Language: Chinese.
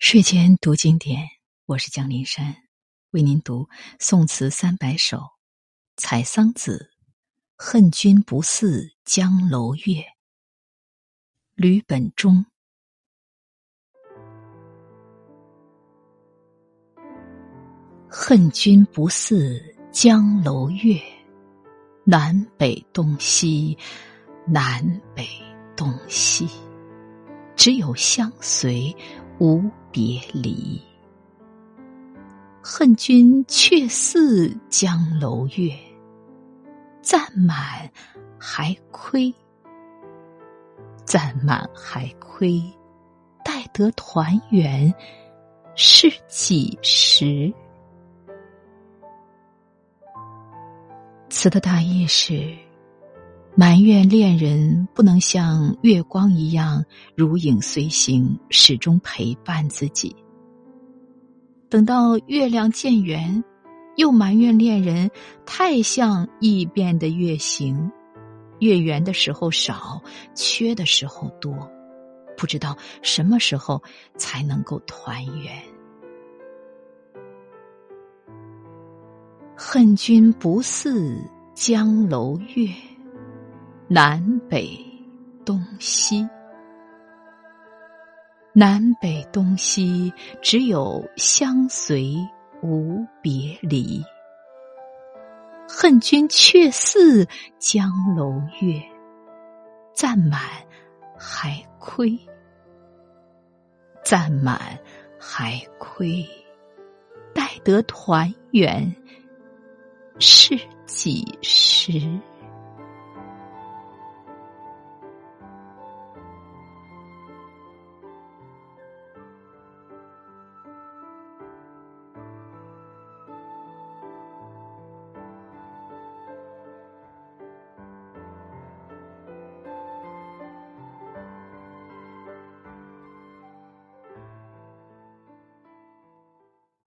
睡前读经典，我是江林山，为您读宋词三百首《采桑子》。恨君不似江楼月，吕本中。恨君不似江楼月，南北东西，南北东西，只有相随。无别离，恨君却似江楼月，赞满还亏，暂满还亏，待得团圆是几时？词的大意是。埋怨恋人不能像月光一样如影随形，始终陪伴自己。等到月亮渐圆，又埋怨恋人太像易变的月形，月圆的时候少，缺的时候多，不知道什么时候才能够团圆。恨君不似江楼月。南北东西，南北东西，只有相随无别离。恨君却似江楼月，暂满还亏，暂满还亏，待得团圆是几时？